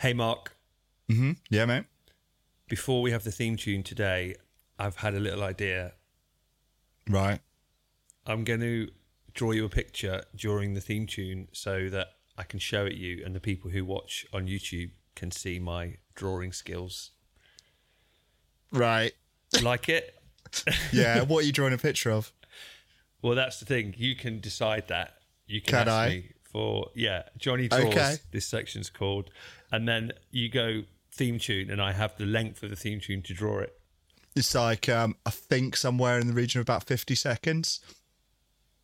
Hey, Mark, Mm-hmm. Yeah, mate. before we have the theme tune today, I've had a little idea. Right. I'm going to draw you a picture during the theme tune so that I can show it you and the people who watch on YouTube can see my drawing skills. Right. Like it? Yeah. what are you drawing a picture of? Well, that's the thing. You can decide that. You can, Can ask I? me for yeah. Jonny draws. Okay. This section's called, and then you go theme tune, and I have the length of the theme tune to draw it. It's like um, I think somewhere in the region of about fifty seconds.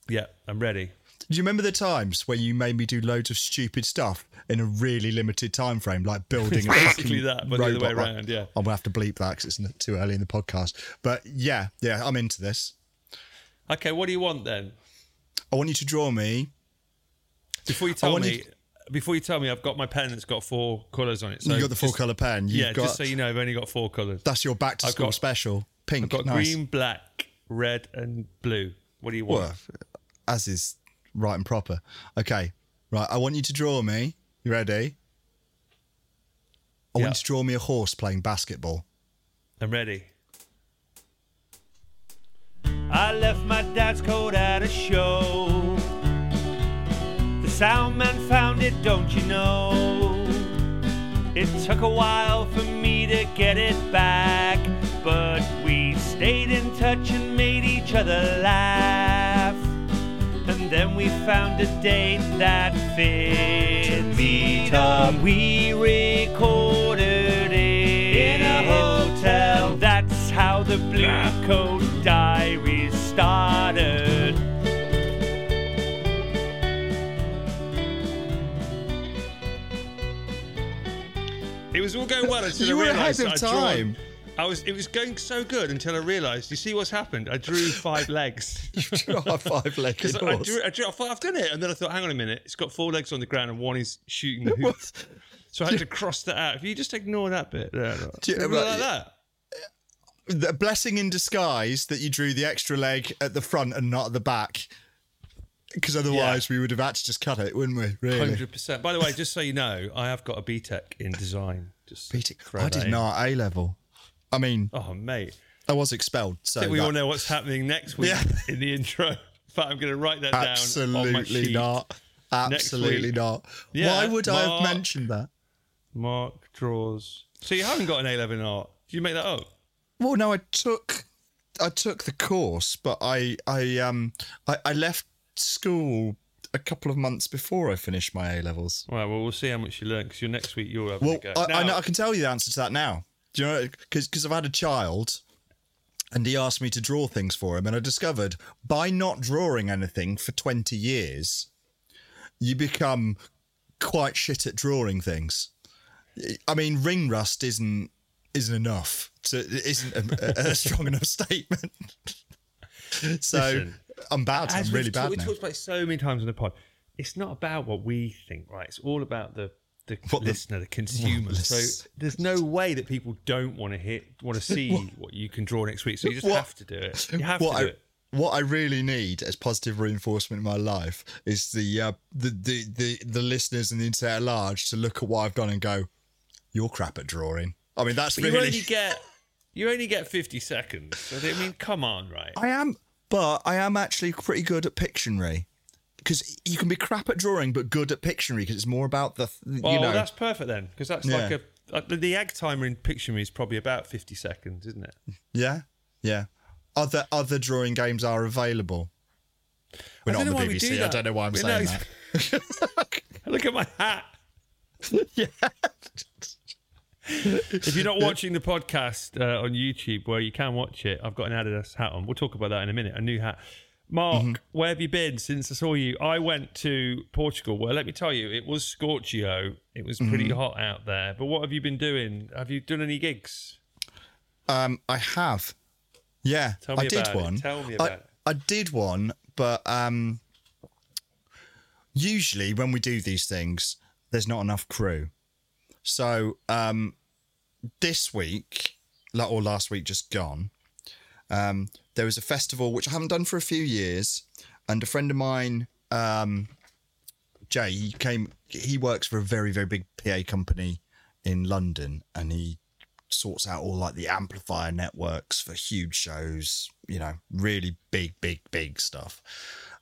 Yeah, I'm ready. Do you remember the times when you made me do loads of stupid stuff in a really limited time frame, like building a Basically that, but the other way around, yeah. I'm gonna have to bleep that because it's too early in the podcast. But yeah, yeah, I'm into this. Okay, what do you want then? I want you to draw me. Before you tell want me, you- before you tell me, I've got my pen that's got four colours on it. So you got the four just- color pen. You've yeah, got, just so you know, I've only got four colours. that's your back to I've school got- special. Pink. I've got nice. green, black, red, and blue. What do you want? Well, as is right and proper. Okay, right. I want you to draw me. You ready? I Yeah. want you to draw me a horse playing basketball. I'm ready. I left my dad's coat at a show. The sound man found it, don't you know? It took a while for me to get it back, but we stayed in touch and made each other laugh. And then we found a date that fit. To meet up. We recorded it in a hotel. That's how the Blue Coat Diaries started. Was all going well until You I were realised ahead of drawn- time. I was. It was going so good until I realised. You see what's happened? I drew five legs. Draw a five-legged Because I horse. drew, I drew, I thought I've done it, and then I thought, hang on a minute, it's got four legs on the ground and one is shooting the hoop. so I had to cross that out. If you just ignore that bit, there, Do you- Remember like that. the blessing in disguise that you drew the extra leg at the front and not at the back. Because otherwise, we would have had to just cut it, wouldn't we? Really? Hundred percent. By the way, just so you know, I have got a BTEC in design. Just BTEC. throw I did in. not A level. I mean, Oh mate, I was expelled. So I think we that- all know what's happening next week Yeah. in the intro. But I'm going to write that down absolutely not. Absolutely not. Yeah, Why would I have mentioned that? Mark draws. So you haven't got an A level in art? Did you make that up? Well, no, I took I took the course, but I I um I, I left school a couple of months before I finished my A levels. Right. Well, we'll see how much you learn because your next week you'll have Well, a go. I, I, know, I can tell you the answer to that now. Do you know? Because I've had a child, and he asked me to draw things for him, and I discovered by not drawing anything for twenty years, you become quite shit at drawing things. I mean, ring rust isn't isn't enough. To, isn't a, a strong enough statement. so Listen, I'm bad. I'm really bad talked, we now. talked about it so many times on the pod. It's not about what we think, right? It's all about the the What listener, the consumer. Well, so there's no way that people don't want to hit, want to see what you can draw next week. So you just What- have to do it. You have what to do I, it. What I really need as positive reinforcement in my life is the uh, the, the the the listeners and the internet at large to look at what I've done and go, "You're crap at drawing." I mean, that's But really. you only get you only get 50 seconds. So I mean, come on, right? I am, but I am actually pretty good at Pictionary. Because you can be crap at drawing, but good at Pictionary because it's more about the, Well, you know. that's perfect then, because that's like Yeah. a uh, the- egg timer in Pictionary is probably about 50 seconds, isn't it? Yeah, yeah. Other other drawing games are available. We're I not on the we do BBC. I don't know why I'm saying that. Look at my hat. yeah. If you're not watching the podcast uh, on YouTube, where you can watch it, I've got an Adidas hat on. We'll talk about that in a minute. A new hat. Mark, Mm-hmm. where have you been since I saw you? I went to Portugal. Well, let me tell you, it was scorchio. It was pretty Mm-hmm. hot out there. But what have you been doing? Have you done any gigs? Um, I have. Yeah, Tell me I did about it. one. Tell me I, about it. I did one, but um, usually when we do these things, there's not enough crew. So um, this week, or last week, just gone, um, there was a festival which I haven't done for a few years, and a friend of mine, um, Jay, he came. He works for a very very big PA company in London, and he sorts out all like the amplifier networks for huge shows. You know, really big, big, big stuff.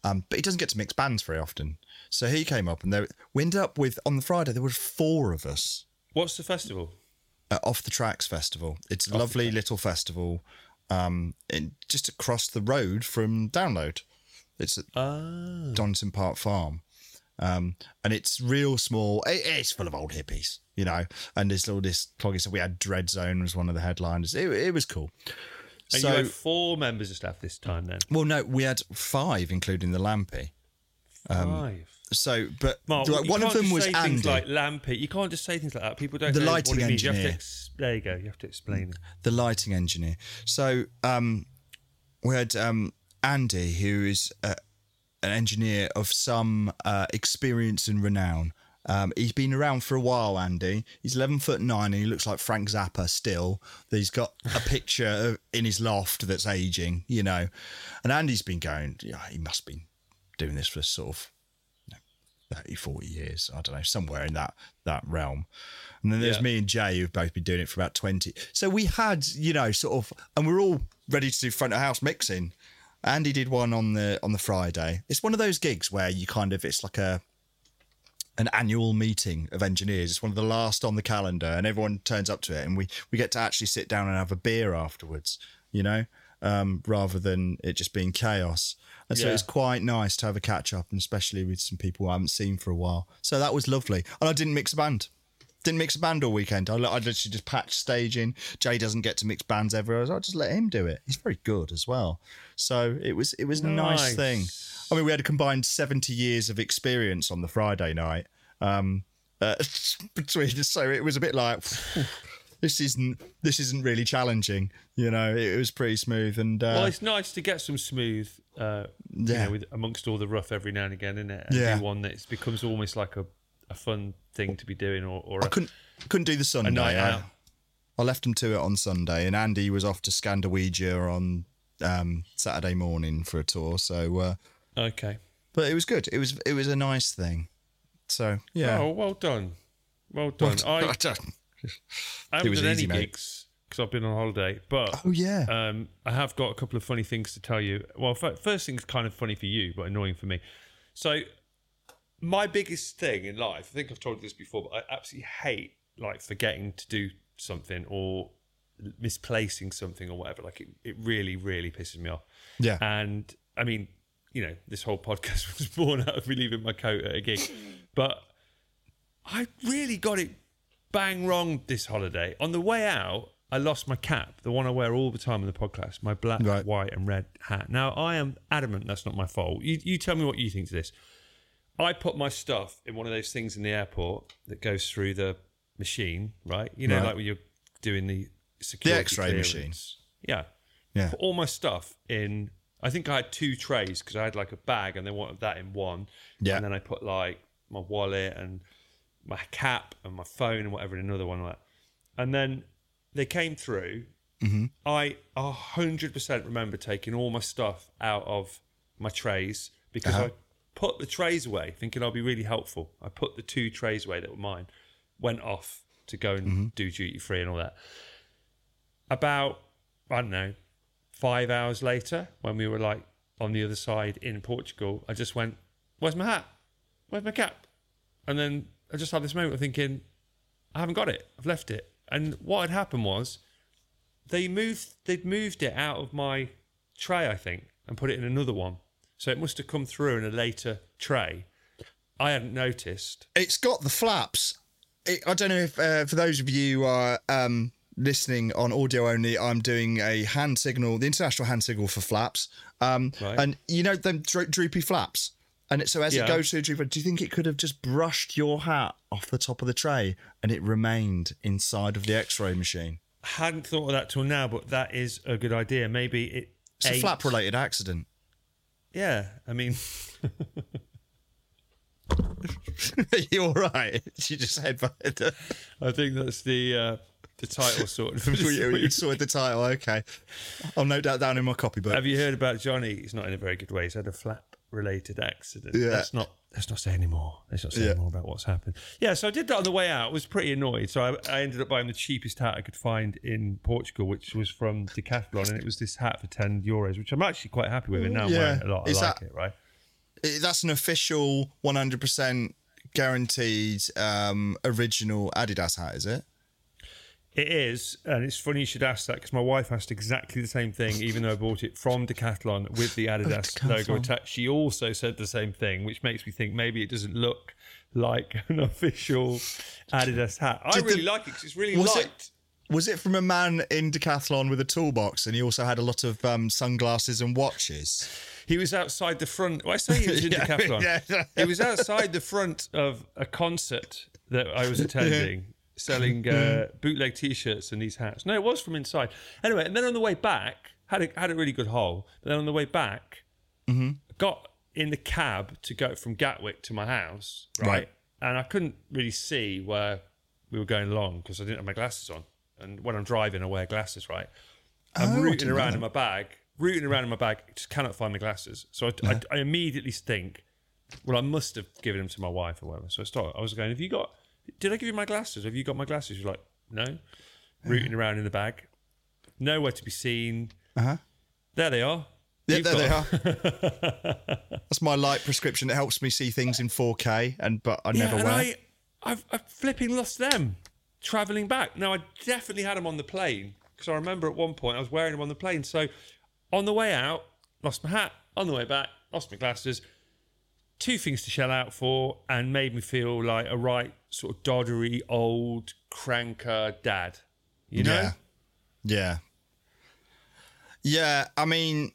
Um, but he doesn't get to mix bands very often. So he came up, and there, we ended up with on the Friday there were four of us What's the festival? uh, Off the Tracks Festival. It's a lovely little festival, um, in, just across the road from Download. It's at Ah. Donington Park Farm. Um, and it's real small. It, it's full of old hippies, you know. And there's all this, I said, we had Dreadzone was one of the headliners. It, it was cool. And so, you had four members of staff this time then? well, no, we had five, including the Lampy. Five. So, but Mark, like, one of them was Andy. like Lampy. You can't just say things like that. People don't The know lighting means. You engineer. ex- there you go. You have to explain it. the lighting engineer. So um, we had um, Andy, who is uh, an engineer of some uh, experience and renown. Um, he's been around for a while, Andy. He's 11 foot nine and he looks like Frank Zappa still. He's got a picture in his loft that's aging, you know. And Andy's been going, yeah, he must be doing this for sort of 30, 40 years. I don't know, somewhere in that that realm. And then there's Yeah. me and Jay who've both been doing it for about 20. So we had, you know, sort of, and we're all ready to do front of house mixing. Andy did one on the on the Friday. It's one of those gigs where you kind of it's like a an annual meeting of engineers. It's one of the last on the calendar, and everyone turns up to it, and we we get to actually sit down and have a beer afterwards. You know, um, rather than it just being chaos. And so Yeah. it's quite nice to have a catch up, and especially with some people I haven't seen for a while. So that was lovely. And I didn't mix a band. Didn't mix a band all weekend. I, I literally just patched staging. Jay doesn't get to mix bands ever. I was like, I'll just let him do it. He's very good as well. So it was it was a nice thing. I mean, we had a combined 70 years of experience on the Friday night. Um, uh, between, so it was a bit like, this isn't this isn't really challenging. You know, it, was pretty smooth and uh, Well, it's nice to get some smooth, uh, you Yeah. know, with, amongst all the rough every now and again, isn't it? And Yeah. one that becomes almost like a, a fun thing to be doing, or, or I a, couldn't couldn't do the Sunday. night I, out. I left him to it on Sunday, and Andy was off to Scandinavia on um, Saturday morning for a tour. So, uh, okay. but it was good. It was it was a nice thing. So yeah. Oh, well done, well done. I, I haven't was done any mate. gigs because I've been on holiday, but oh yeah. Um, I have got a couple of funny things to tell you. Well, first thing's kind of funny for you, but annoying for me. So, my biggest thing in life, I think I've told you this before, but I absolutely hate like forgetting to do something or misplacing something or whatever. Like it, it really, really pisses me off. Yeah. And I mean, you know, this whole podcast was born out of me leaving my coat at a gig, but I really got it bang wrong this holiday. On the way out, I lost my cap, the one I wear all the time on the podcast, my black, Right. white, and red hat. Now, I am adamant that's not my fault. You, you tell me what you think to this. I put my stuff in one of those things in the airport that goes through the machine, right? You know, Right. like when you're doing the security X-ray clearance. machine. Yeah. Yeah. Put all my stuff in. I think I had two trays because I had like a bag and they wanted that in one. Yeah. And then I put like my wallet and my cap and my phone and whatever in another one. Like, and then they came through. Mm-hmm. I a hundred percent remember taking all my stuff out of my trays because Uh-huh. I put the trays away, thinking I'll be really helpful. I put the two trays away that were mine, went off to go and Mm-hmm. do duty free and all that. About I don't know, five hours later, when we were like on the other side in Portugal, I just went, "Where's my hat? Where's my cap?" And then I just had this moment of thinking, I haven't got it. I've left it. And what had happened was they moved they'd moved it out of my tray, I think, and put it in another one. So it must have come through in a later tray. I hadn't noticed. It's got the flaps. It, I don't know if uh, for those of you who are um, listening on audio only, I'm doing a hand signal, the international hand signal for flaps. Um, Right. And you know them dro- droopy flaps. And so as Yeah. it goes through droopy, do you think it could have just brushed your hat off the top of the tray and it remained inside of the X-ray machine? Hadn't thought of that till now, but that is a good idea. Maybe it It's a flap-related accident. Yeah, I mean, You're right. You just headbutted. I think that's the uh, the title sort of. you, you sorted the title. Okay, I'll note that down in my copybook. Have you heard about Jonny? He's not in a very good way. He's had a flap related accident. Yeah. Let's not let's not say any more. Let's not say Yeah. more about what's happened. Yeah, so I did that on the way out. I was pretty annoyed. So I, I ended up buying the cheapest hat I could find in Portugal, which was from Decathlon, and it was this hat for ten euros, which I'm actually quite happy with. And now I'm wearing it a lot. I Is like that- it, right? That's an official 100% guaranteed um, original Adidas hat, is it? It is, and it's funny you should ask that because my wife asked exactly the same thing, even though I bought it from Decathlon with the Adidas logo attached. She also said the same thing, which makes me think maybe it doesn't look like an official Adidas hat. I Did the- really like it because it's really Was light. it was it from a man in Decathlon with a toolbox, and he also had a lot of um, sunglasses and watches? He was outside the front. Well, I say he was in Yeah, Decathlon. yeah. He was outside the front of a concert that I was attending, selling uh, bootleg T-shirts and these hats. No, it was from inside. Anyway, and then on the way back, had a, had a really good haul. But then on the way back, got in the cab to go from Gatwick to my house, right? Right. And I couldn't really see where we were going along because I didn't have my glasses on. And when I'm driving, I wear glasses, right? I'm Oh, rooting didn't know around in my bag, rooting around in my bag, just cannot find my glasses. So I, I, I immediately think, well, I must have given them to my wife or whatever. So I started, I was going, have you got, did I give you my glasses? Have you got my glasses? You're like, no. Rooting around in the bag, nowhere to be seen. Uh-huh. There they are. Yeah, You've there they are. That's my light prescription. It helps me see things in 4K, and but I never and wear. I, I've, I've flipping lost them traveling back. Now I definitely had them on the plane because I remember at one point I was wearing them on the plane. So on the way out, lost my hat. On the way back, lost my glasses. Two things to shell out for, and made me feel like a right sort of doddery old cranker dad. You know? Yeah. Yeah. Yeah, I mean,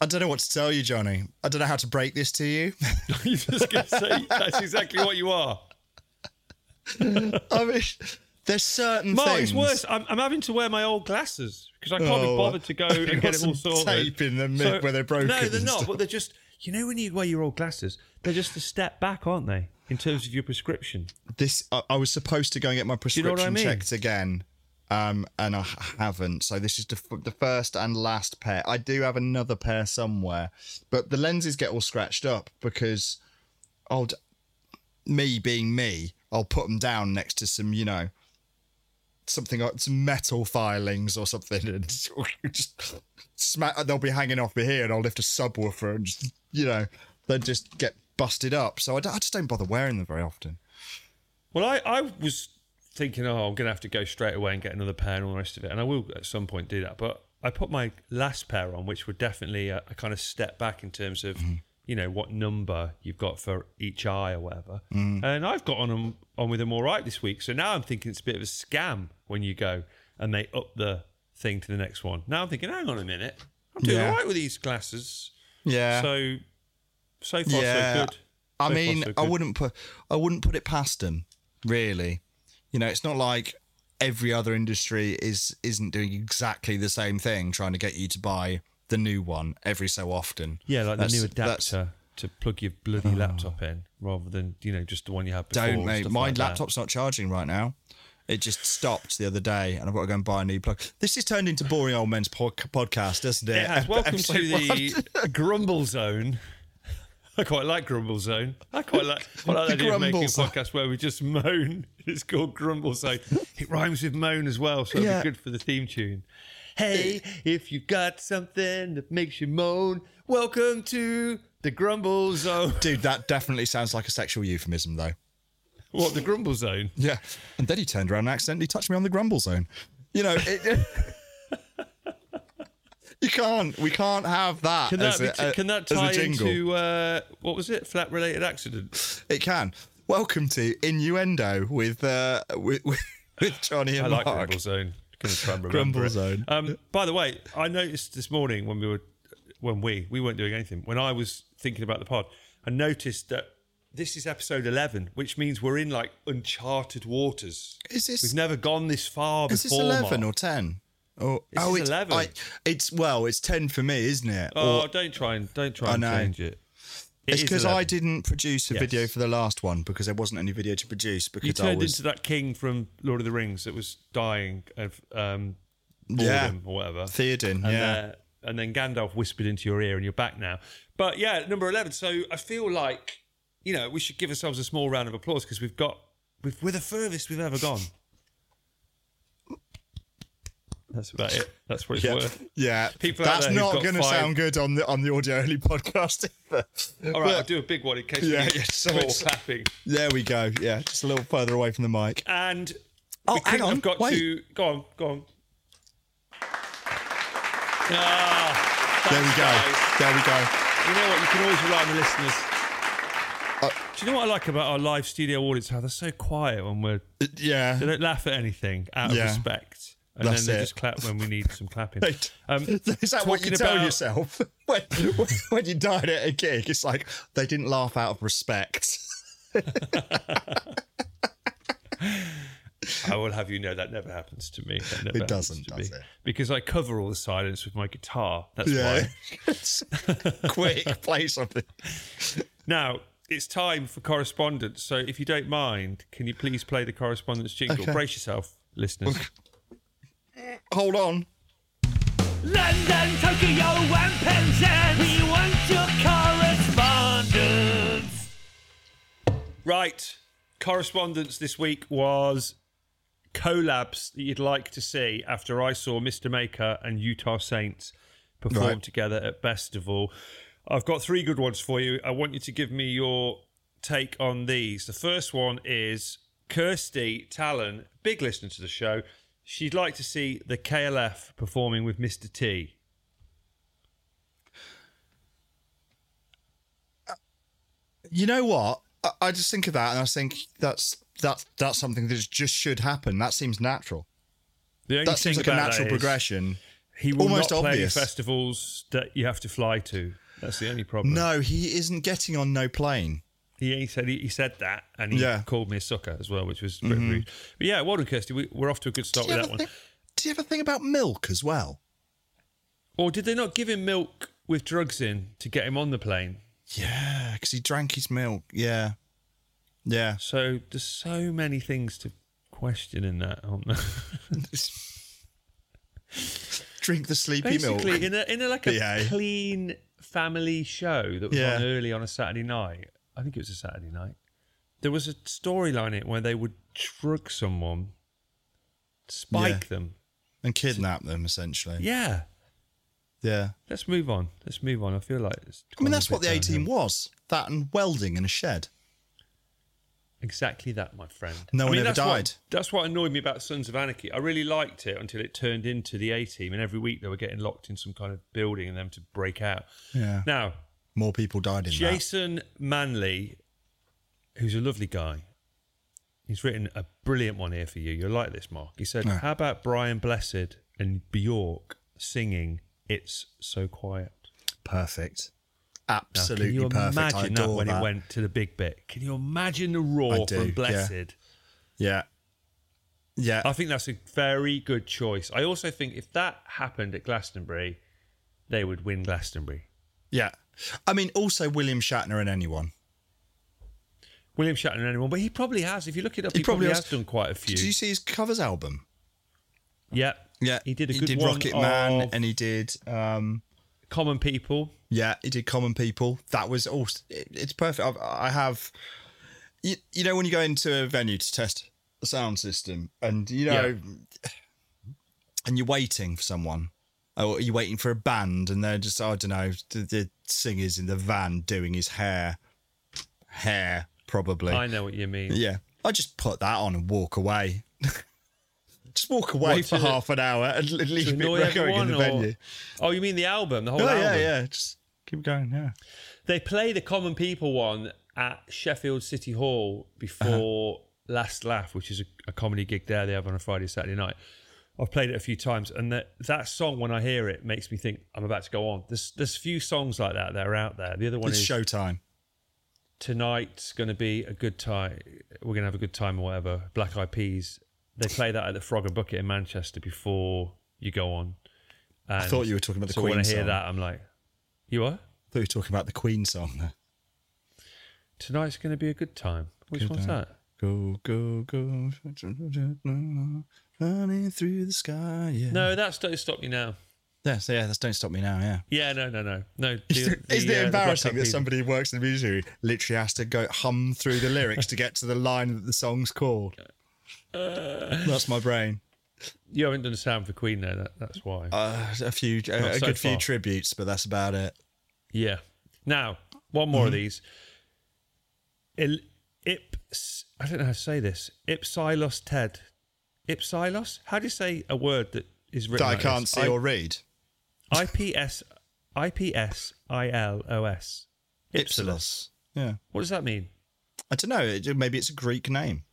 I don't know what to tell you, Jonny. I don't know how to break this to you. You're just to say that's exactly what you are. I mean, there's certain Mark, things. it's worse. I'm, I'm having to wear my old glasses because I can't be Oh, bothered to go and get it all sorted. tape in them where they're broken No, they're not. But they're just. You know, when you wear your old glasses, they're just a step back, aren't they? In terms of your prescription. This, I, I was supposed to go and get my you prescription know I mean? checked again, um, and I haven't. So this is the, the first and last pair. I do have another pair somewhere, but the lenses get all scratched up because, I'll, me being me, I'll put them down next to some, you know, something like some metal filings or something, and just smack. They'll be hanging off me here, and I'll lift a subwoofer and just, you know, they just get busted up. So I, just don't bother wearing them very often. Well, I, I was thinking, oh, I'm going to have to go straight away and get another pair and all the rest of it. And I will at some point do that. But I put my last pair on, which were definitely a, a kind of step back in terms of, mm-hmm. you know, what number you've got for each eye or whatever. Mm. And I've got on, 'em- on with them all right this week. So now I'm thinking it's a bit of a scam when you go and they up the thing to the next one. Now I'm thinking, hang on a minute. I'm doing Yeah. all right with these glasses. Yeah. So, so far, yeah. so good. I So far, mean, so I wouldn't put I wouldn't put it past them, really. You know, it's not like every other industry is isn't doing exactly the same thing, trying to get you to buy the new one every so often. Yeah, like the new adapter to plug your bloody oh. laptop in, rather than you know just the one you had before. Don't mate. My like that. laptop's not charging right now. It just stopped the other day, and I've got to go and buy a new plug. This has turned into boring old men's pod- podcast, doesn't it? It. Welcome Episode to the one. Grumble Zone. I quite like Grumble Zone. I quite like, quite like the The idea of making a podcast where we just moan. It's called Grumble Zone. It rhymes with moan as well, so it'd be good for the theme tune. Hey, if you've got something that makes you moan, welcome to the Grumble Zone. Dude, that definitely sounds like a sexual euphemism, though. What the Grumble Zone? Yeah. And then he turned around and accidentally touched me on the grumble zone. You know, it, you can't. We can't have that. Can that, a, be, can that tie into uh, what was it? Flat related accident. It can. Welcome to innuendo with uh with with, Jonny and I like Mark. Grumble Zone. Gonna try and remember Grumble it. Zone. Um, by the way, I noticed this morning when we were when we we weren't doing anything when I was thinking about the pod, I noticed that this is episode eleven, which means we're in like uncharted waters. Is this We've never gone this far is this eleven Mark. or ten? Oh, oh, it's 11. I, it's well, it's ten for me, isn't it? Oh, Or- don't try and don't try and change it. It it's because I didn't produce a Yes. video for the last one because there wasn't any video to produce because You I turned was into that king from Lord of the Rings that was dying of um, Yeah. boredom or whatever. Theoden. And, Yeah, uh, and then Gandalf whispered into your ear, and you're back now. But yeah, number eleven. So I feel like you know we should give ourselves a small round of applause because we've got we've, we're the furthest we've ever gone. That's about it. That's what it's Yeah, worth. yeah. People That's not going to sound good on the on the audio only podcast either. All right, But- I'll do a big one in case Yeah, we yeah, so clapping. There we go. Yeah, just a little further away from the mic. And Oh, hang on, I've got wait. to go on, go on. Ah, There we go. guys. There we go. You know what? You can always rely on the listeners. Uh, Do you know what I like about our live studio audience? How they're so quiet when we're Yeah. they don't laugh at anything out of Yeah. respect, and That's then they it. just clap when we need some clapping. Um, Is that what you tell about- yourself when, when, you died at a gig? It's like they didn't laugh out of respect. I will have you know that never happens to me. It doesn't, does me. it? Because I cover all the silence with my guitar. That's Yeah. why. Quick, play something. Now it's time for correspondence. So if you don't mind, can you please play the correspondence jingle? Okay. Brace yourself, listeners. Hold on. London, Tokyo, and Penzance. We want your correspondence. Right. Correspondence this week was collabs that you'd like to see after I saw Mr. Maker and Utah Saints perform Right. together at Festival. I've got three good ones for you. I want you to give me your take on these. The first one is Kirsty Talon, big listener to the show. She'd like to see the KLF performing with Mr. T. Uh, you know what? I, I just think of that and I think that's that's that's something that just should happen. That seems natural. The only That seems like a natural progression. He will Almost not play obvious. festivals that you have to fly to. That's the only problem. No, he isn't getting on no plane. He, he said he, he said that, and he Yeah. Mm-hmm. called me a sucker as well, which was very rude. But yeah, well done, Kirsty. We, we're off to a good start with that one. think, do you ever think about milk as well? Or did they not give him milk with drugs in to get him on the plane? Yeah, because he drank his milk. Yeah, yeah. So there's so many things to question in that, aren't there? Drink the sleepy Basically, milk. in a in a like a Yeah. clean family show that was Yeah. on early on a Saturday night. I think it was a Saturday night. There was a storyline in it where they would drug someone, spike Yeah. them. and kidnap them essentially. Yeah. Yeah. Let's move on. Let's move on. I feel like it's I mean, gone a that's what the A team was. That and welding in a shed. Exactly that, my friend. No I one mean, ever that's what- died. that's what annoyed me about Sons of Anarchy. I really liked it until it turned into the A team, and every week they were getting locked in some kind of building and them to break out. Yeah. Now, More people died in that. Jason Manley, who's a lovely guy, he's written a brilliant one here for you. You'll like this, Mark. He said, Yeah. How about Brian Blessed and Bjork singing It's So Quiet? Perfect. Now, Absolutely can you perfect. I imagine that when that. it went to the big bit? Can you imagine the roar do, from yeah. Blessed? Yeah. Yeah. I think that's a very good choice. I also think if that happened at Glastonbury, they would win Glastonbury. yeah. I mean, also William Shatner and anyone. William Shatner and anyone, but he probably has. If you look it up, he, He probably probably, has. has. done quite a few. Did you see his covers album? yeah, Yeah. He did a he good did one Rocket Man of- and he did um Common People. yeah, he did Common People. That was all it, it's perfect. I've, I have you, you know when you go into a venue to test a sound system and you know and you're waiting for someone Oh, or you're waiting for a band? And they're just I don't know the, the singer's in the van doing his hair hair probably. I know what you mean. yeah. I just put that on and walk away. Just walk away What, for half an hour and leave it going in everyone, the or venue. Oh, you mean the album, the whole oh album? yeah. Yeah just keep going yeah. They play the Common People one at Sheffield City Hall before uh-huh. Last Laugh, which is a, a comedy gig there they have on a Friday, Saturday night. I've played it a few times, and that that song when I hear it makes me think I'm about to go on. There's there's a few songs like that that are out there. The other one it's is showtime tonight's going to be a good time. We're going to have a good time or whatever. Black Eyed Peas. They play that at the Frog and Bucket in Manchester before you go on. I thought you were talking about the so Queen when I hear song. that, I'm like, you are. I thought you were talking about the Queen song there. Tonight's going to be a good time. Which Good one's time. that? Go, go, go, running through the sky. Yeah. No, that's Don't Stop me Now. Yeah, so yeah, that's don't stop me now. Yeah. Yeah, no, no, no, no. the- Isn't the, it uh, embarrassing that somebody who works in the music literally has to go hum through the lyrics to get to the line that the song's called? That's my brain. You haven't done a sound for Queen, though. That, that's why. Uh, a few, a, a so good few tributes, but that's about it. Yeah. Now, one more of Mm-hmm. these. Il, ips, I don't know how to say this. Ipsilos Ted. Ipsilos? How do you say a word that is That written I like can't this? see or read. I- IPS, I-P-S-I-L-O-S. Ipsilos. Yeah. What does that mean? I don't know. Maybe it's a Greek name.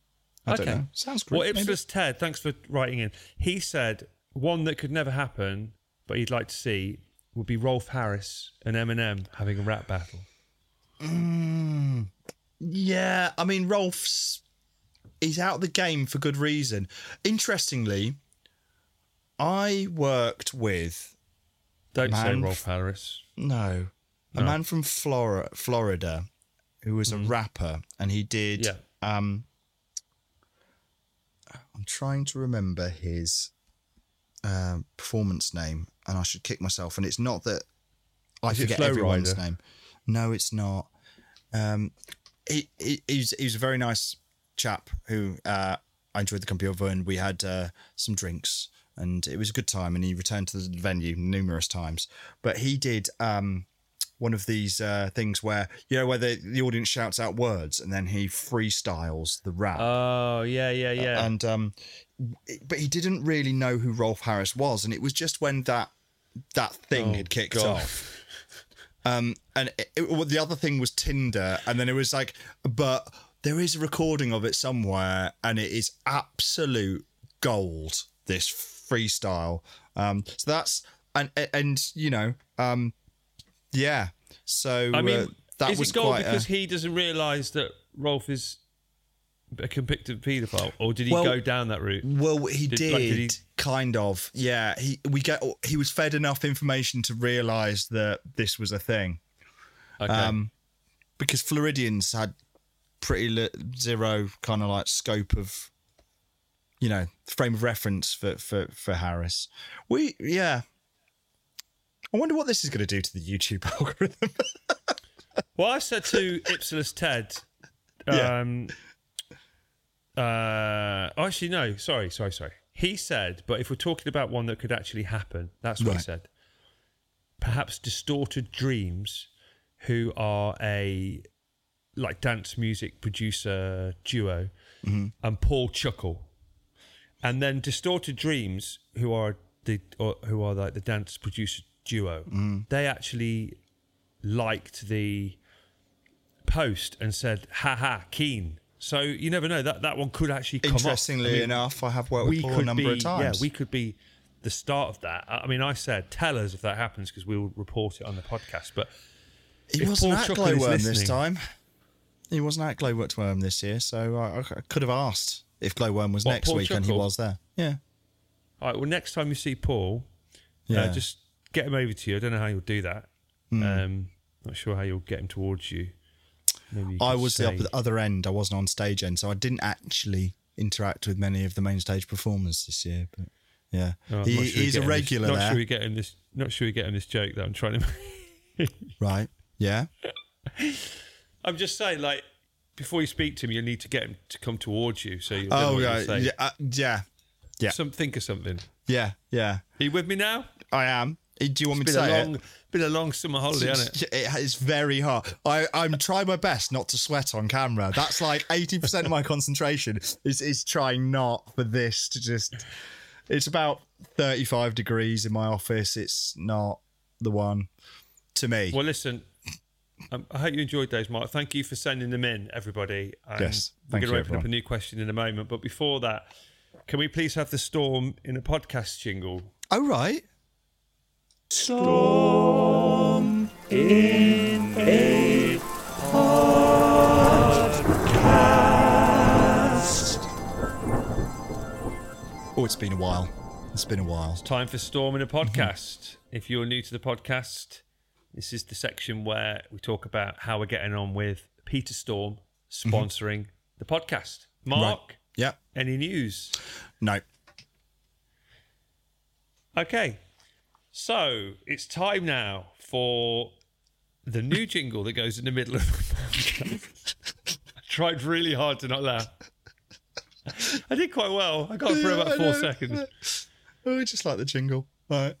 I don't know. Sounds Greek. Well. Ipsilos Ted, thanks for writing in. He said one that could never happen, but he'd like to see, would be Rolf Harris and Eminem having a rap battle. Mm, yeah, I mean, Rolf's he's out of the game for good reason. Interestingly, I worked with Don't say. Rolf Harris. no a man from Florida, Florida, who was a rapper, and he did. Yeah. Um, I'm trying to remember his um performance name, and I should kick myself. And it's not that I Is forget everyone's Rider? name. No, it's not. Um, he, he he's he was a very nice chap who uh, I enjoyed the company of, and we had uh, some drinks, and it was a good time. And he returned to the venue numerous times, but he did um, one of these uh, things where you know where the, the audience shouts out words, and then he freestyles the rap. Oh, yeah, yeah, yeah. And um, but he didn't really know who Rolf Harris was, and it was just when that that thing Oh, had kicked God. off. Um, and it, it- the other thing was Tinder, and then it was like, but there is a recording of it somewhere, and it is absolute gold. This freestyle. Um, so that's and and you know, um, yeah. So I mean, uh, that is was it gold because a, he doesn't realise that Rolf is a convicted paedophile, or did he Well- go down that route? Well, he Did- did, like, did he- kind of. Yeah, he we get he was fed enough information to realise that this was a thing. Okay. Um, because Floridians had pretty li- zero kind of like scope of, you know, frame of reference for for for Harris. We yeah. I wonder what this is going to do to the YouTube algorithm. well, I said to Ipsilos Ted, Yeah. um, uh, actually, no, sorry, sorry, sorry. He said, but if we're talking about one that could actually happen, that's what he said. Perhaps Distorted Dreams, who are a like dance music producer duo, mm-hmm. and Paul Chuckle, and then Distorted Dreams, who are the or who are like the dance producer duo, mm-hmm. they actually liked the post and said, "Ha ha, keen." So you never know that that one could actually come. Interestingly I mean, enough, I have worked with Paul a number be, of times. Yeah, we could be the start of that. I mean, I said, tell us if that happens because we'll report it on the podcast. But He wasn't Paul at Glowworm this time. He wasn't at Glowworm this year, so I, I could have asked if Glowworm was What, next Paul week, and he was there. Yeah, all right, well, next time you see Paul, yeah. uh, just get him over to you. I don't know how you'll do that. Hmm. Um, not sure how you'll get him towards you. I was the, say- the other end. I wasn't on stage end, so I didn't actually interact with many of the main stage performers this year. But yeah, Oh, he, sure he's a regular this, there, Not sure you're getting this. Not sure you're getting this joke that I'm trying to. make. right? Yeah, I'm just saying, like, before you speak to him, you need to get him to come towards you. So you Oh, yeah, you say. yeah, uh, yeah, yeah. Some think of something. yeah, yeah. Are you with me now? I am. Do you want me Been to a say long, it? been a long summer holiday, hasn't it? It is very hard. I, I'm trying my best not to sweat on camera. That's like 80% of my concentration is, is trying not for this to just. It's about 35 degrees in my office. It's not the one to me. Well, listen. Um, I hope you enjoyed those, Mark. Thank you for sending them in, everybody. And Yes, we're going to you, open up a new question in a moment. But before that, can we please have the storm in a podcast jingle? oh, right. Storm in a podcast. Oh, it's been a while. It's been a while. Time for Storm in a Mm-hmm. podcast. if you're new to the podcast, this is the section where we talk about how we're getting on with Peter Storm sponsoring the podcast. Mark, Mm-hmm. Right. Yeah. any news? No. Okay. So it's time now for the new jingle that goes in the middle of the podcast. I tried really hard to not laugh. I did quite well. I got through about four seconds. Oh, just like the jingle. All right.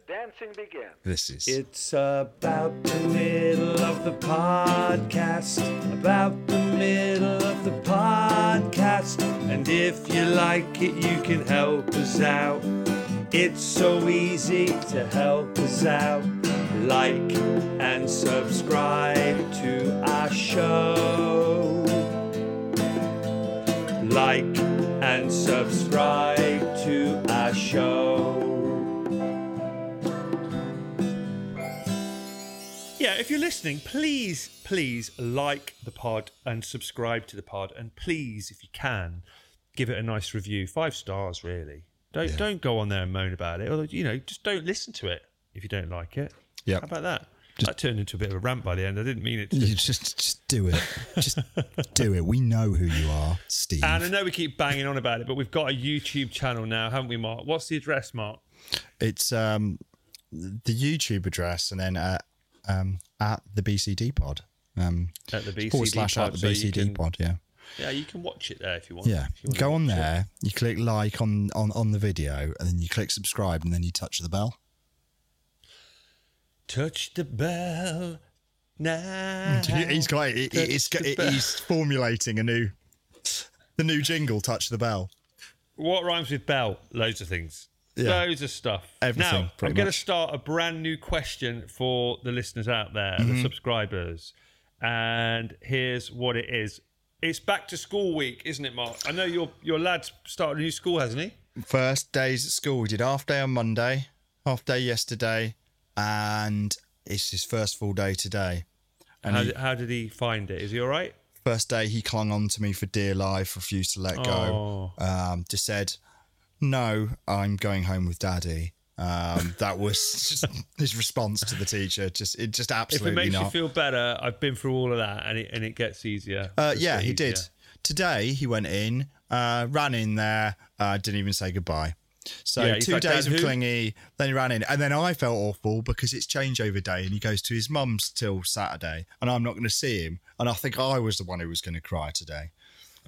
Let the dancing begin. This is. It's about the middle of the podcast. About the middle of the podcast. And if you like it, you can help us out. It's so easy to help us out. Like and subscribe to our show. Like and subscribe to our show. If you're listening, please, please like the pod and subscribe to the pod, and please, if you can, give it a nice review, five stars, really. Don't don't go on there and moan about it, or you know, just don't listen to it if you don't like it. Yep. How about that? that turned into a bit of a rant by the end. I didn't mean it. To. You just, just do it. Just do it. We know who you are, Steve. And I know we keep banging on about it, but we've got a YouTube channel now, haven't we, Mark? What's the address, Mark? It's um, the YouTube address, and then at um, at the BCD Pod. Um, At the BCD forward slash at pod, the so BCD can- Pod. Yeah, Yeah, you can watch it there if you want. yeah. you wanna Go on watch it. there. You click like on, on on the video, and then you click subscribe, and then you touch the bell. Touch the bell now. He's got. He's, Touch the he's formulating a new the new jingle. Touch the bell. What rhymes with bell? Loads of things. Yeah. Loads of stuff. Everything, Now, I'm going to start a brand new question for the listeners out there, Mm-hmm. the subscribers. And here's what it is. It's back to school week, isn't it, Mark? I know your your lad's started a new school, hasn't he? First days at school. We did half day on Monday, half day yesterday, and it's his first full day today. And How, he- did, how did he find it? Is he all right? first day he clung on to me for dear life, refused to let go. Oh. Um, just said, "No, I'm going home with daddy." Um, that was just his response to the teacher. Just it just absolutely. If it makes not. you feel better, I've been through all of that, and it and it gets easier. uh, yeah, get he did. Today he went in, uh, ran in there, uh, didn't even say goodbye. So Yeah, two like, days of who?" clingy, then he ran in, and then I felt awful because it's changeover day, and he goes to his mum's till Saturday, and I'm not going to see him, and I think I was the one who was going to cry today.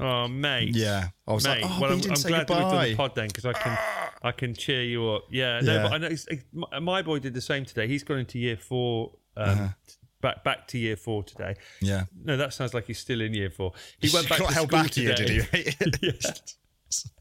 Oh, mate. Yeah, I was Mate, like, oh, well, I'm, I'm glad that we've done the pod then because I can, I can cheer you up. Yeah, no, Yeah. but I know it's, it, my, boy did the same today. He's gone into year four, um, back back to year four today. Uh-huh. Yeah. No, that sounds like he's still in year four. He went back to school back today. did he? Yes.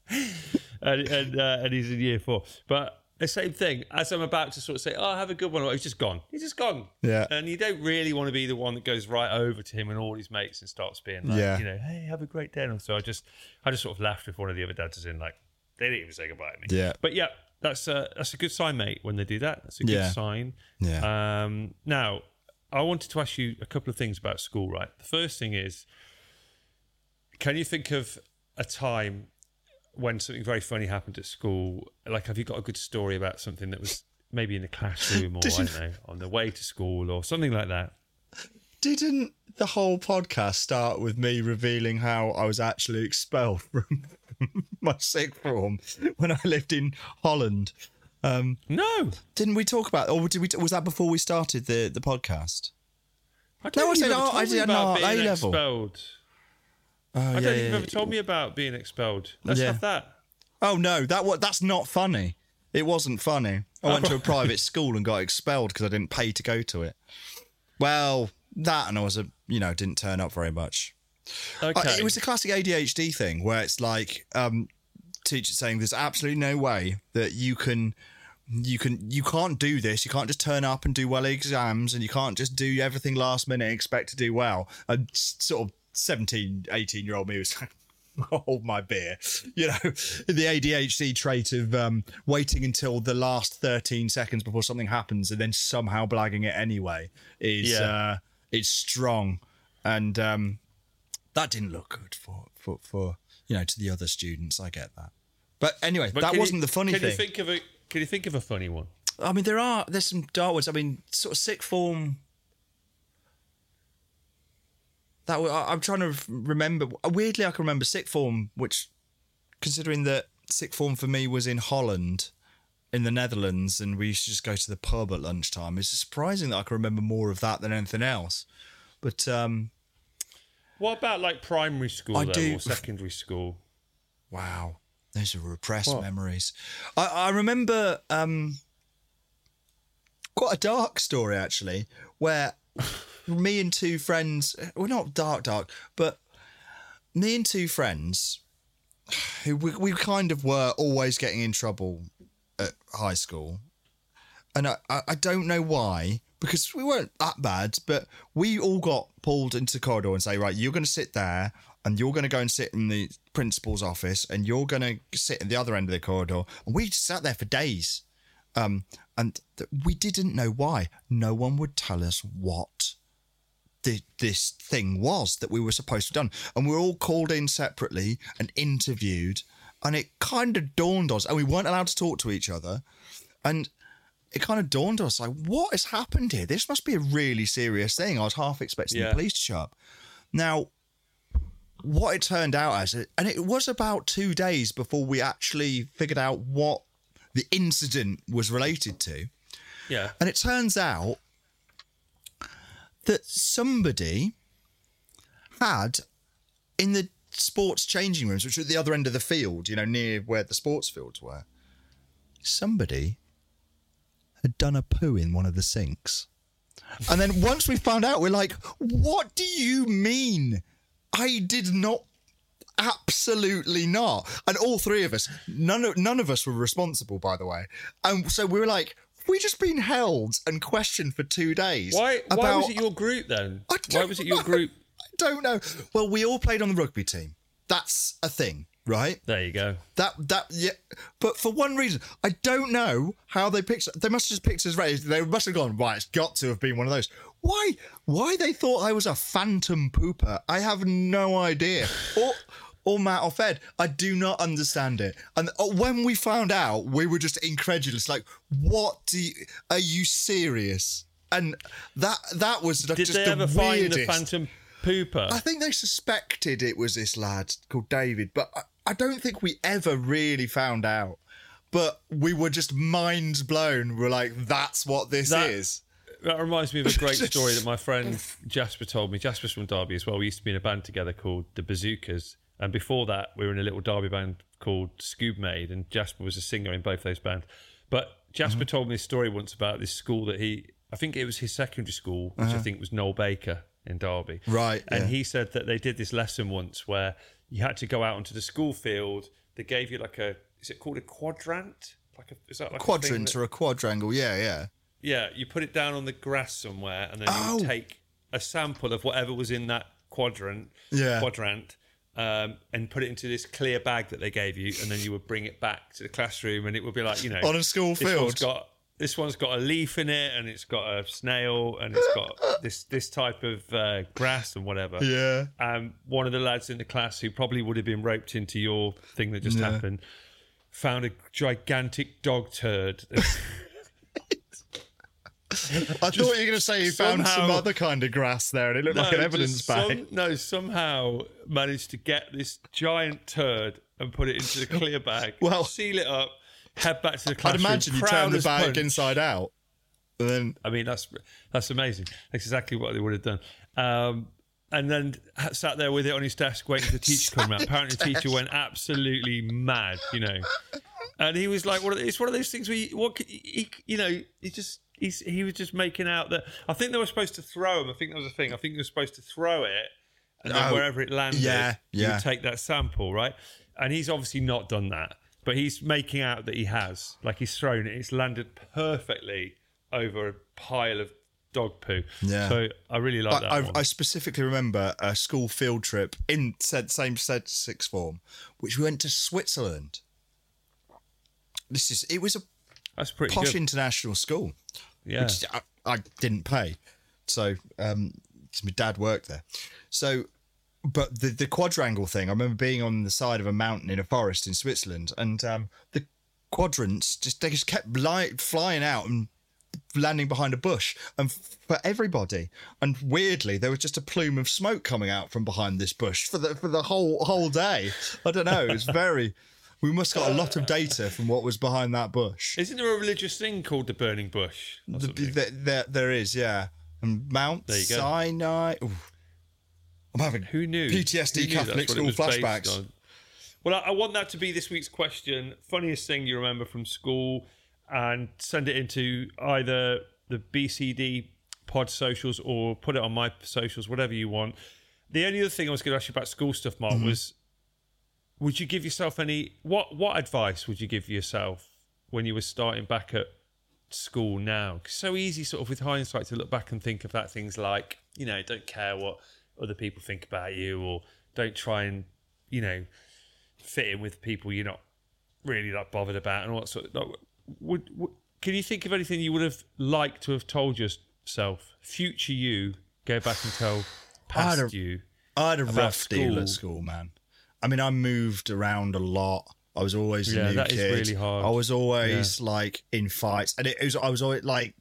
and and, uh, and he's in year four. But the same thing. As I'm about to sort of say, "Oh, have a good one," he's just gone. He's just gone. Yeah. And you don't really want to be the one that goes right over to him and all his mates and starts being like, Yeah. you know, "Hey, have a great day." And so I just, I just sort of laughed with one of the other dads was in, like they didn't even say goodbye to me. Yeah. But yeah, that's a that's a good sign, mate. When they do that, that's a good Yeah. sign. Yeah. Um, now, I wanted to ask you a couple of things about school. Right. The first thing is, can you think of a time when something very funny happened at school? Like, have you got a good story about something that was maybe in the classroom or I don't know on the way to school or something like that? Didn't the whole podcast start with me revealing how I was actually expelled from my sixth form when I lived in Holland? Um, No, didn't we talk about, or did we? Was that before we started the the podcast? I No, I said, oh, I told me did about not, being A-level. expelled. Oh, I yeah, don't think you've ever told me about being expelled. Let's Yeah. have that. Oh no, that what? That's not funny. It wasn't funny. I went Oh. to a private school and got expelled because I didn't pay to go to it. Well, that and I was a, you know, didn't turn up very much. Okay. Uh, it was a classic ADHD thing where it's like um, teachers saying there's absolutely no way that you can you can you can't do this you can't just turn up and do well exams and you can't just do everything last minute and expect to do well and sort of 17 18 year old me was like hold my beer you know the adhd trait of um, waiting until the last 13 seconds before something happens and then somehow blagging it anyway is Yeah. uh, it's strong and um, that didn't look good for for for you know to the other students. I get that, but anyway, But that wasn't you- the funny can thing. you think of a Can you think of a funny one? I mean, there are there's some dark ones. I mean, sort of sick form. That I- I'm trying to remember. Weirdly, I can remember sick form, which, considering that sick form for me was in Holland, in the Netherlands, and we used to just go to the pub at lunchtime. It's surprising that I can remember more of that than anything else. But um, What about like primary school I though, do- or secondary school? Wow, those are repressed memories. I, I remember um, quite a dark story actually, where me and two friends, we're not dark, dark, but me and two friends, who we, we kind of were always getting in trouble at high school, and I, I, I don't know why. Because we weren't that bad, but we all got pulled into the corridor and say, right, you're going to sit there and you're going to go and sit in the principal's office and you're going to sit at the other end of the corridor. And we sat there for days. Um, and th- we didn't know why. No one would tell us what the, this thing was that we were supposed to have done. And we were all called in separately and interviewed. And it kind of dawned on us, and we weren't allowed to talk to each other. And it kind of dawned on us like, what has happened here? This must be a really serious thing. I was half expecting Yeah. the police to show up. Now, what it turned out as, and it was about two days before we actually figured out what the incident was related to. Yeah. And it turns out that somebody had in the sports changing rooms, which were at the other end of the field, you know, near where the sports fields were, somebody had done a poo in one of the sinks. And then once we found out, we're like, what do you mean? I did not. Absolutely not. And all three of us, none of none of us were responsible, by the way. And so we were like, we just been held and questioned for two days. Why? Why about- was it your group then? Why was it your group? I don't know. Well, we all played on the rugby team. That's a thing, right? There you go. That that yeah, but for one reason, I don't know how they picked. They must have just picked us right. They must have gone right. It's got to have been one of those. Why? Why they thought I was a phantom pooper? I have no idea. Or or Matt or Fed, I do not understand it. And uh, when we found out, we were just incredulous. Like, what do? You, are you serious? And that that was Did just they the ever find the phantom pooper? I think they suspected it was this lad called David, but I, I don't think we ever really found out. But we were just mind blown. We're like, that's what this That- is. That reminds me of a great story that my friend Jasper told me. Jasper's from Derby as well. We used to be in a band together called the Bazookas. And before that, we were in a little Derby band called Scoob Maid, and Jasper was a singer in both those bands. But Jasper Mm-hmm. told me this story once about this school that he, I think it was his secondary school, which I think was Noel Baker in Derby. Uh-huh. Right, And yeah. he said that they did this lesson once where you had to go out onto the school field. They gave you like a, is it called a quadrant? Like a, is that like a Quadrant that- or a quadrangle, yeah, yeah. yeah, you put it down on the grass somewhere, and then Oh. you take a sample of whatever was in that quadrant, Yeah. quadrant, um, and put it into this clear bag that they gave you, and then you would bring it back to the classroom, and it would be like you know On a school this One's field. got this one's got a leaf in it, and it's got a snail, and it's got this this type of uh, grass and whatever. Yeah. Um, one of the lads in the class who probably would have been roped into your thing that just happened found a gigantic dog turd. I thought you were going to say you found some other kind of grass there and it looked like an evidence bag. some- no, somehow managed to get this giant turd and put it into the clear bag. Well- seal it up, head back to the I'd imagine you turned the bag punch. inside out. And then, I mean, that's that's amazing. That's exactly what they would have done. Um, and then sat there with it on his desk, waiting for the teacher to come around. Apparently, the teacher went absolutely mad, you know. And he was like, "What? It's one of those things where, you, what? He, you know, he just." He's, he was just making out that I think they were supposed to throw him. I think that was a thing. I think they were supposed to throw it, and then Oh, wherever it landed, yeah, you yeah. would take that sample, right? And he's obviously not done that, but he's making out that he has. Like he's thrown it. It's landed perfectly over a pile of dog poo. Yeah. So I really like that. I, I specifically remember a school field trip in said same said sixth form, which we went to Switzerland. This is it was a That's pretty posh good. international school. Yeah. which I, I didn't pay. So um, my dad worked there. So, but the the quadrangle thing, I remember being on the side of a mountain in a forest in Switzerland, and um, the quadrants just they just kept li- flying out and landing behind a bush, and f- for everybody. And weirdly, there was just a plume of smoke coming out from behind this bush for the for the whole whole day. I don't know. It was very. We must got a lot of data from what was behind that bush. Isn't there a religious thing called the burning bush? or The- the- there, there is, yeah. And Mount There you go. Sinai. Ooh. I'm having Who knew? PTSD Who knew Catholic school flashbacks. Well, I, I want that to be this week's question. Funniest thing you remember from school, and send it into either the BCD pod socials or put it on my socials, whatever you want. The only other thing I was going to ask you about school stuff, Mark, Mm-hmm. was would you give yourself any what what advice would you give yourself when you were starting back at school now? 'Cause so easy, sort of, with hindsight, to look back and think of that things like, you know, don't care what other people think about you, or don't try and, you know, fit in with people you're not really that bothered about, and all that sort of. Like, would, would can you think of anything you would have liked to have told yourself, future you, go back and tell past have- you? I had a rough deal school. at school, man. I mean, I moved around a lot. I was always a Yeah, new that is kid. really hard. I was always like in fights, and it was. I was always like,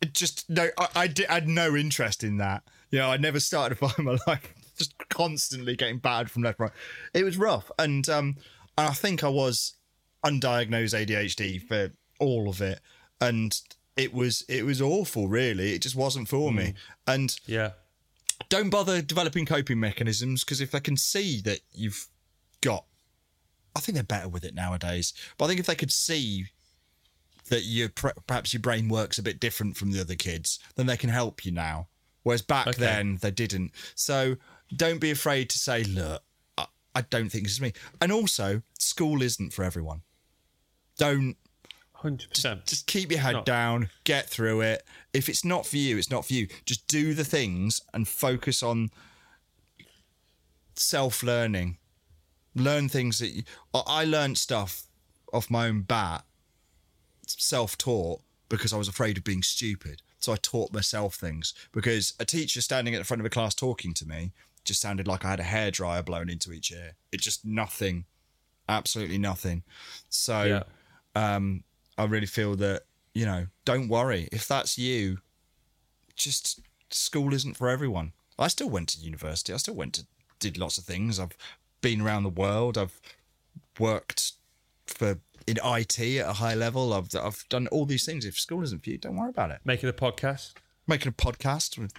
it just no. I, I, did, I had no interest in that. You know, I never started a fight in my life. Just constantly getting battered from left, right. It was rough, and um, and I think I was undiagnosed ADHD for all of it, and it was it was awful. Really, it just wasn't for Mm. me. And Yeah, don't bother developing coping mechanisms because if they can see that you've got, I think they're better with it nowadays. But I think if they could see that you perhaps your brain works a bit different from the other kids, then they can help you now. Whereas back Okay. then they didn't. So don't be afraid to say, look, I, I don't think this is me. And also, school isn't for everyone. Don't hundred percent. just keep your head No. down, get through it. If it's not for you, it's not for you. Just do the things and focus on self learning. Learn things that you, I- I learned stuff off my own bat, self taught, because I was afraid of being stupid. So I taught myself things because a teacher standing at the front of a class talking to me just sounded like I had a hairdryer blown into each ear. It just nothing, absolutely nothing. So Yeah. um, I really feel that you know, don't worry if that's you. Just school isn't for everyone. I still went to university. I still went to did lots of things. I've been around the world. I've worked for in IT at a high level. I've I've done all these things. If school isn't for you, don't worry about it. Making a podcast. Making a podcast with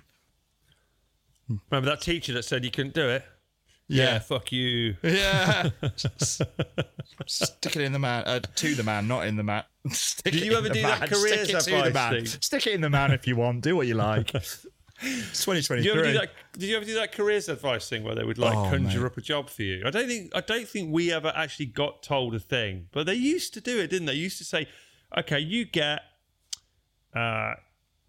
Remember that teacher that said you couldn't do it? Yeah. fuck you. yeah, stick it in the man uh, to the man, not in the man. Stick it you in ever the do that man. careers Stick it advice thing? Stick it in the man if you want. Do what you like. It's 2023. Did you ever do that? Did you ever do that careers advice thing where they would like Oh, conjure mate. up a job for you? I don't think I don't think we ever actually got told a thing, but they used to do it, didn't they? Used to say, "Okay, you get uh,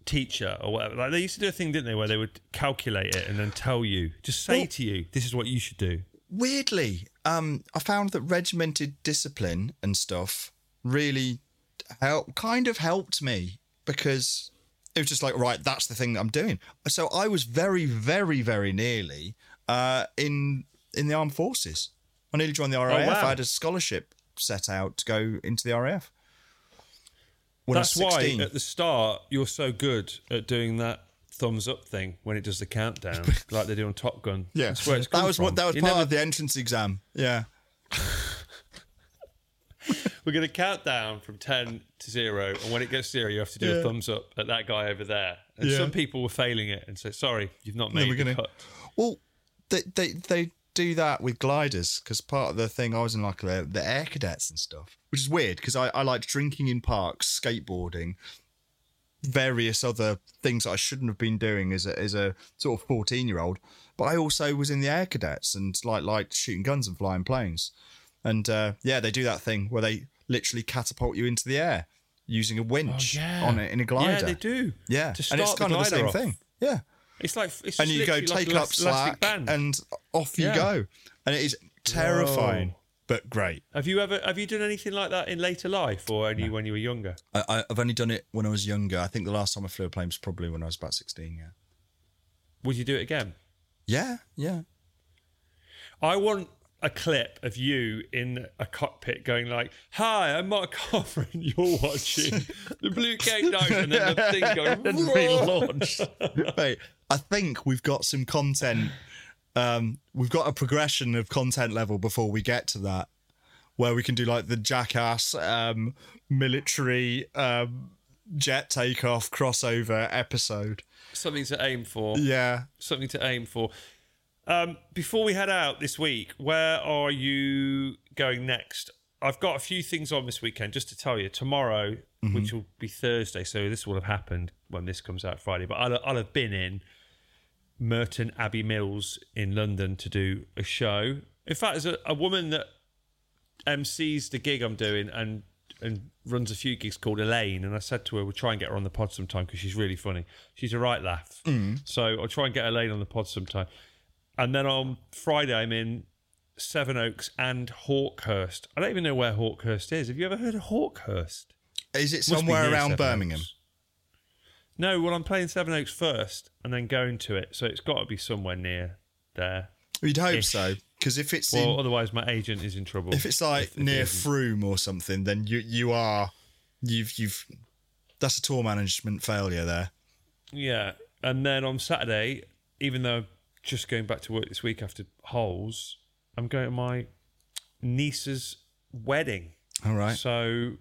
teacher or whatever." Like they used to do a thing, didn't they, where they would calculate it and then tell you, just say Well- to you, "This is what you should do." weirdly, um, I found that regimented discipline and stuff really help, kind of helped me because it was just like, right, that's the thing that I'm doing. So I was very, very, very nearly uh, in in the armed forces. I nearly joined the RAF. wow. I had a scholarship set out to go into the RAF. When That's I was 16. why at the start you're so good at doing that thumbs up thing when it does the countdown, like they do on Top Gun. yeah, That's where it's that was what that was You part never- of the entrance exam. Yeah, We're going to count down from 10 to 0. And when it gets 0, you have to do Yeah. a thumbs up at that guy over there. And Yeah. some people were failing it and say, sorry, you've not made we're the gonna- cut. Well, they they they do that with gliders because part of the thing I was in like the, the air cadets and stuff, which is weird because I, I liked drinking in parks, skateboarding, various other things that I shouldn't have been doing as a as a sort of fourteen year old. But I also was in the air cadets and like liked shooting guns and flying planes. And uh, yeah, they do that thing where they literally catapult you into the air using a winch Oh, yeah. on it in a glider. Yeah, they do. Yeah, and it's kind the of the same off. thing. Yeah It's like, it's and you go literally like take up slack band. and off you Yeah. go and it is terrifying Whoa. but great Have you ever have you done anything like that in later life or only when you were younger? I, i've only done it when i was younger i think the last time i flew a plane was probably when i was about 16 yeah Would you do it again? yeah yeah I want a clip of you in a cockpit going like, "Hi, I'm Mark and you're watching the Blue Cake Night," and then the thing going relaunched. Wait, i think we've got some content um, we've got a progression of content level before we get to that where we can do like the jackass um, military um, jet takeoff crossover episode. Something to aim for. Yeah. Something to aim for. Um, before we head out this week, where are you going next? I've got a few things on this weekend just to tell you. Tomorrow, which will be Thursday, so this will have happened when this comes out Friday, but I'll, I'll have been in Merton Abbey Mills in London to do a show. In fact, there's a, a woman that MCs the gig I'm doing and and runs a few gigs called Elaine. And I said to her, we'll try and get her on the pod sometime because she's really funny. She's a right laugh. So I'll try and get Elaine on the pod sometime. And then on Friday, I'm in Sevenoaks and Hawkhurst. I don't even know where Hawkhurst is. Have you ever heard of Hawkhurst? Is it somewhere around Birmingham? No, well, I'm playing Sevenoaks first and then going to it. So it's got to be somewhere near there. You'd hope Ish. so. Because if it's Well, in, otherwise, my agent is in trouble. if it's like if near isn't. Frome or something, then you you are you've you've that's a tour management failure there. Yeah. And then on Saturday, even though just going back to work this week after Holes, I'm going to my niece's wedding. All right. So,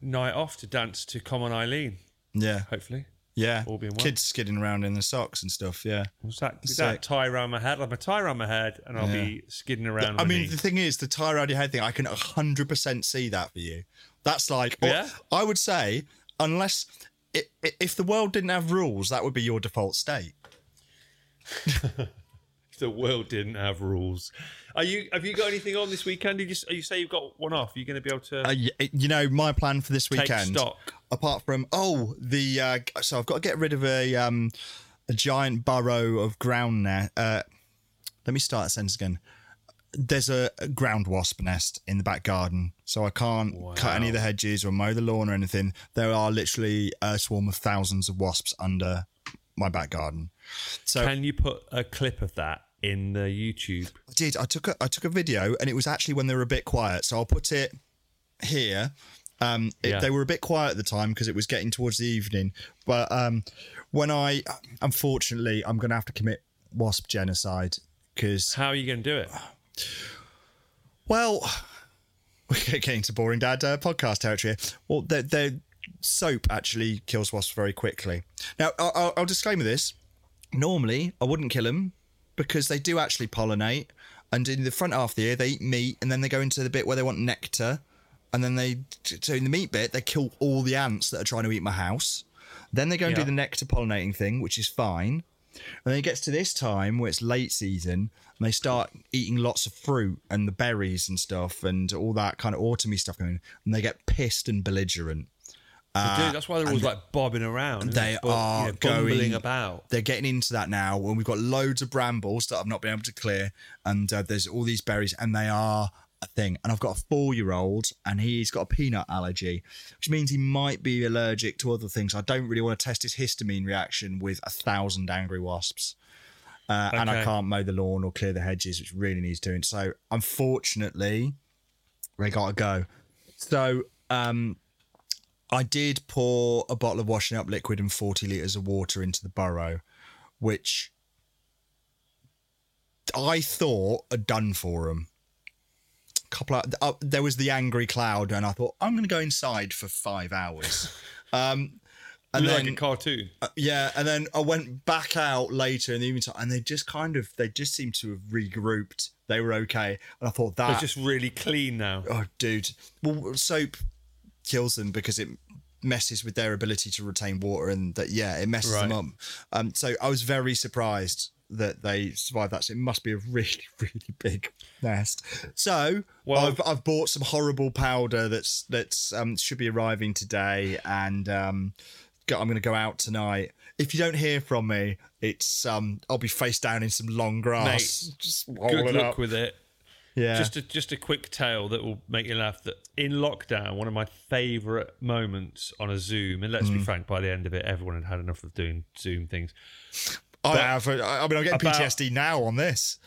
night off to dance to Come On Eileen, Yeah. hopefully. Yeah. All being well. Kids skidding around in the socks and stuff. Yeah. What's that? Is that tie around my head? I'll have a tie around my head and I'll Yeah. be skidding around. I mean, knee. the thing is, the tie around your head thing, I can 100% see that for you. That's like, Yeah? I would say, unless, i- i- if the world didn't have rules, that would be your default state. the world didn't have rules. Are you? Have you got anything on this weekend? Did you, you say you've got one off? Are you going to be able to Uh, you know, my plan for this take weekend, stock? apart from, oh, the, uh, so I've got to get rid of a, um, a giant burrow of ground there. Uh, let me start that sentence again. There's a, a ground wasp nest in the back garden, so I can't cut any of the hedges or mow the lawn or anything. There are literally a swarm of thousands of wasps under my back garden. So Can you put a clip of that in the YouTube? I did. I took a I took a video, and it was actually when they were a bit quiet. So I'll put it here. Um, it- Yeah. They were a bit quiet at the time because it was getting towards the evening. But um, when I, unfortunately, I'm going to have to commit wasp genocide because, How are you going to do it? well, we're getting to boring dad uh, podcast territory. Well, their their soap actually kills wasps very quickly. Now, I'll, I'll, I'll this. Normally, I wouldn't kill them because they do actually pollinate. And in the front half of the year, they eat meat, and then they go into the bit where they want nectar, and then they so in the meat bit they kill all the ants that are trying to eat my house. Then they go and do the nectar pollinating thing, which is fine. And then it gets to this time where it's late season, and they start eating lots of fruit and the berries and stuff, and all that kind of autumny stuff going, and they get pissed and belligerent. Dude, that's why they're always like bobbing around. Uh, They? Bu- you are know, bumbling going about. They're getting into that now, and we've got loads of brambles that I've not been able to clear, and uh, there's all these berries, and they are a thing. And I've got a four-year-old, and he's got a peanut allergy, which means he might be allergic to other things. I don't really want to test his histamine reaction with a thousand angry wasps. Uh, And I can't mow the lawn or clear the hedges, which really needs doing. So, unfortunately, they got to go. So, um, I did pour a bottle of washing up liquid and 40 litres of water into the burrow, which I thought had done for them. A Couple of, uh, there was the angry cloud, and I thought I'm going to go inside for five hours. um, and then, like a cartoon. uh, yeah, and then I went back out later in the evening time, and they just kind of they just seemed to have regrouped. They were okay, and I thought that They're just really clean now. oh, dude. Well, soap kills them because it messes with their ability to retain water, and that yeah, it messes them up. Um, so I was very surprised that they survived that. So it must be a really, really big nest. So Well- I've I've bought some horrible powder that's that's um should be arriving today, and um, go, I'm to go out tonight. If you don't hear from me, it's um I'll be face down in some long grass. just Good luck up. with it. Yeah. Just a just a quick tale that will make you laugh. That in lockdown, one of my favourite moments on a Zoom, and Mm. let's be frank, by the end of it, everyone had had enough of doing Zoom things. I have. I I mean, I'm getting PTSD now on this.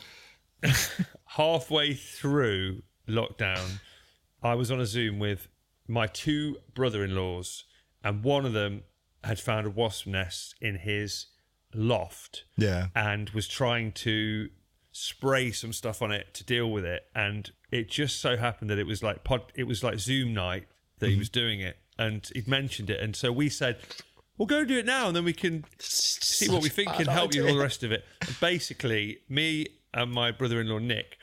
halfway through lockdown, I was on a Zoom with my two brother in laws, and one of them had found a wasp nest in his loft Yeah. and was trying to spray some stuff on it to deal with it. And it just so happened that it was like pod, it was like Zoom night that he Mm-hmm. was doing it, and he'd mentioned it, and so we said. We'll go do it now, and then we can see what we think can help you and all the rest of it. And basically, me and my brother-in-law Nick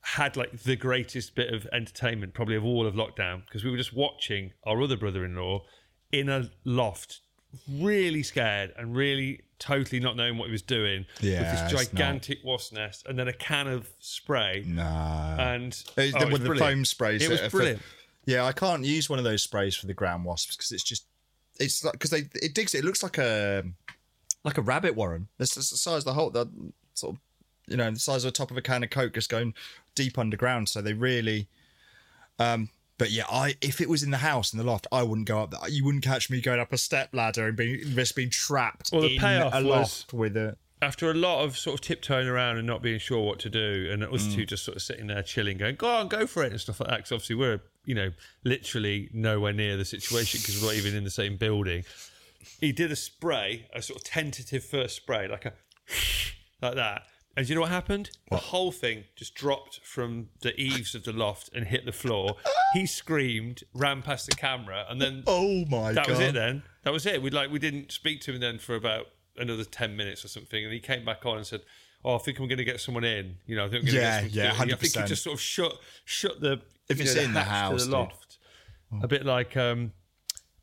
had like the greatest bit of entertainment probably of all of lockdown because we were just watching our other brother-in-law in a loft really scared and really totally not knowing what he was doing Yeah, with this gigantic wasp nest and then a can of spray Nah. and Uh, oh, it with the foam sprays. it was for- brilliant yeah, I can't use one of those sprays for the ground wasps because it's just it's like because they it digs it. It looks like a like a rabbit warren. It's, it's the size of the whole the sort of you know the size of the top of a can of coke, just going deep underground. So they really. Um, but yeah, I if it was in the house in the loft, I wouldn't go up. there. You wouldn't catch me going up a step ladder and being risk being trapped Well, the in payoff a loft with a. after a lot of sort of tiptoeing around and not being sure what to do, and us Mm. two just sort of sitting there chilling, going, "Go on, go for it," and stuff like that. Because obviously we're, you know, literally nowhere near the situation because we're not even in the same building. He did a spray, a sort of tentative first spray, like a like that. And you know what happened? The whole thing just dropped from the eaves of the loft and hit the floor. he screamed, ran past the camera, and then Oh my god. that god! was it then. That was it. We like we didn't speak to him then for about another ten minutes or something, and he came back on and said, "Oh, I think I'm going to get someone in." You know, I think I'm Yeah, get yeah, do it." I think he just sort of shut shut the If it's know, in the hatch house, the loft. A bit like um,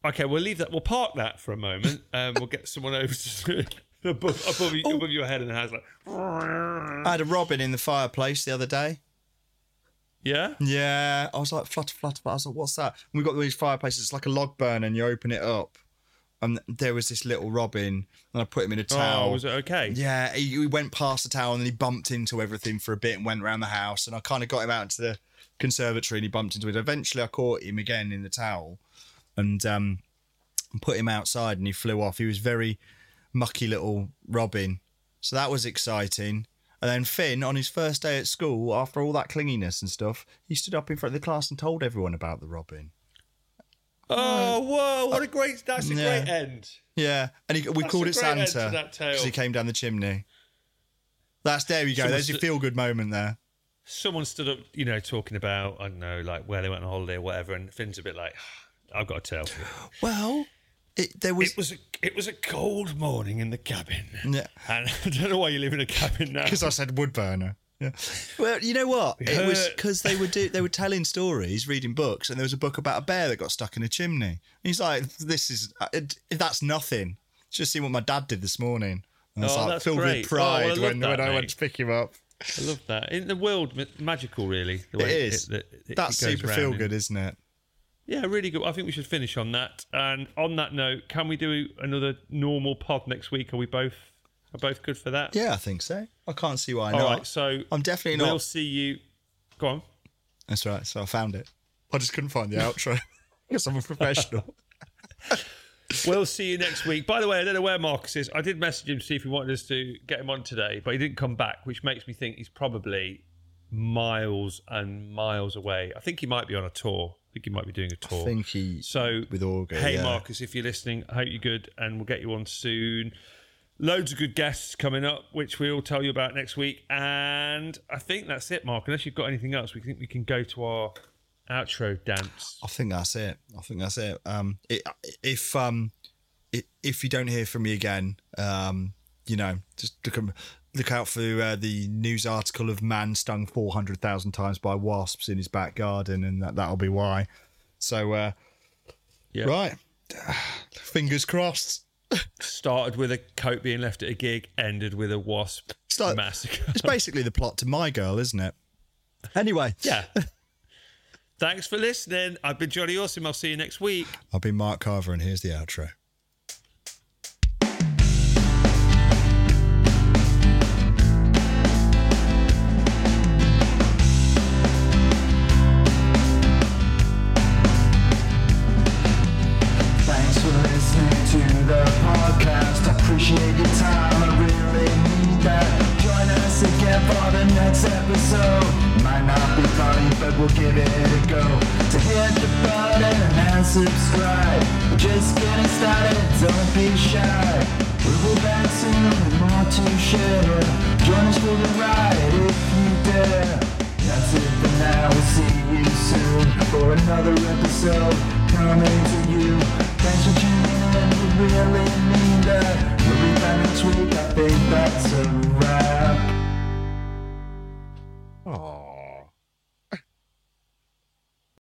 okay, we'll leave that. We'll park that for a moment. Um, we'll get someone over to above above, you, above your head in the house, like I had a robin in the fireplace the other day. yeah. Yeah, I was like flutter, flutter, flutter. I was like, "What's that?" And we got these fireplaces. It's like a log burner, and you open it up, and there was this little robin, and I put him in a towel. Oh, was it okay? Yeah, he, he went past the towel, and then he bumped into everything for a bit, and went around the house. And I kind of got him out into the conservatory, and he bumped into it. Eventually, I caught him again in the towel, and um, put him outside, and he flew off. He was very mucky little robin, so that was exciting. And then Finn, on his first day at school, after all that clinginess and stuff, he stood up in front of the class and told everyone about the robin. Oh, whoa! What a great. That's a Yeah. great end. Yeah, and he, we That's called it Santa because he came down the chimney. That's there you go. Someone There's your feel good moment there. someone stood up, you know, talking about I don't know, like where they went on holiday or whatever, and Finn's a bit like, ah, I've got to tell you, Well, it, there was it was a it was a cold morning in the cabin, Yeah. and I don't know why you live in a cabin now. because I said wood burner. Yeah. Well, you know what? It was because they were do they were telling stories, reading books, and there was a book about a bear that got stuck in a chimney. And he's like, "This is it, that's nothing. Just see what my dad did this morning." And I was Oh, like, that's filled great. Oh, with pride Oh, I love when, that, when I went to pick him up. I love that. In the world, magical, really. The way is. that it that's goes super feel and- good, isn't it? Yeah, really good. I think we should finish on that. And on that note, can we do another normal pod next week? Are we both are both good for that? Yeah, I think so. I can't see why All not. right. So I'm definitely not. We'll see you. Go on. That's right. So I found it. I just couldn't find the outro because I'm a professional. We'll see you next week. By the way, I don't know where Marcus is. I did message him to see if he wanted us to get him on today, but he didn't come back, which makes me think he's probably miles and miles away. I think he might be on a tour. I think he might be doing a tour. I think he So, with Auger. hey, yeah. Marcus, if you're listening, I hope you're good, and we'll get you on soon. Loads of good guests coming up, which we'll tell you about next week. And I think that's it, Mark. Unless you've got anything else, we think we can go to our outro dance. I think that's it. I think that's it. Um, it, if um, i if you don't hear from me again, um, you know, just look, am- look out for uh, the news article of man stung four hundred thousand times by wasps in his back garden, and that that'll be why. So, uh, Yeah. right, fingers crossed. Started with a coat being left at a gig, ended with a wasp Start- massacre. It's basically the plot to My Girl, isn't it? Anyway, yeah. Thanks for listening. I've been Jonny Awesome. I'll see you next week. I've been Mark Carver, and here's the outro. but we'll give it a go. To hit the button and subscribe. We're just getting started, don't be shy. We will be back soon with more to share. Join us for the ride if you dare. That's it for now, we'll see you soon for another episode coming to you. Thanks for tuning in, we really mean that. We'll be back next week, I think that's a wrap. Aww.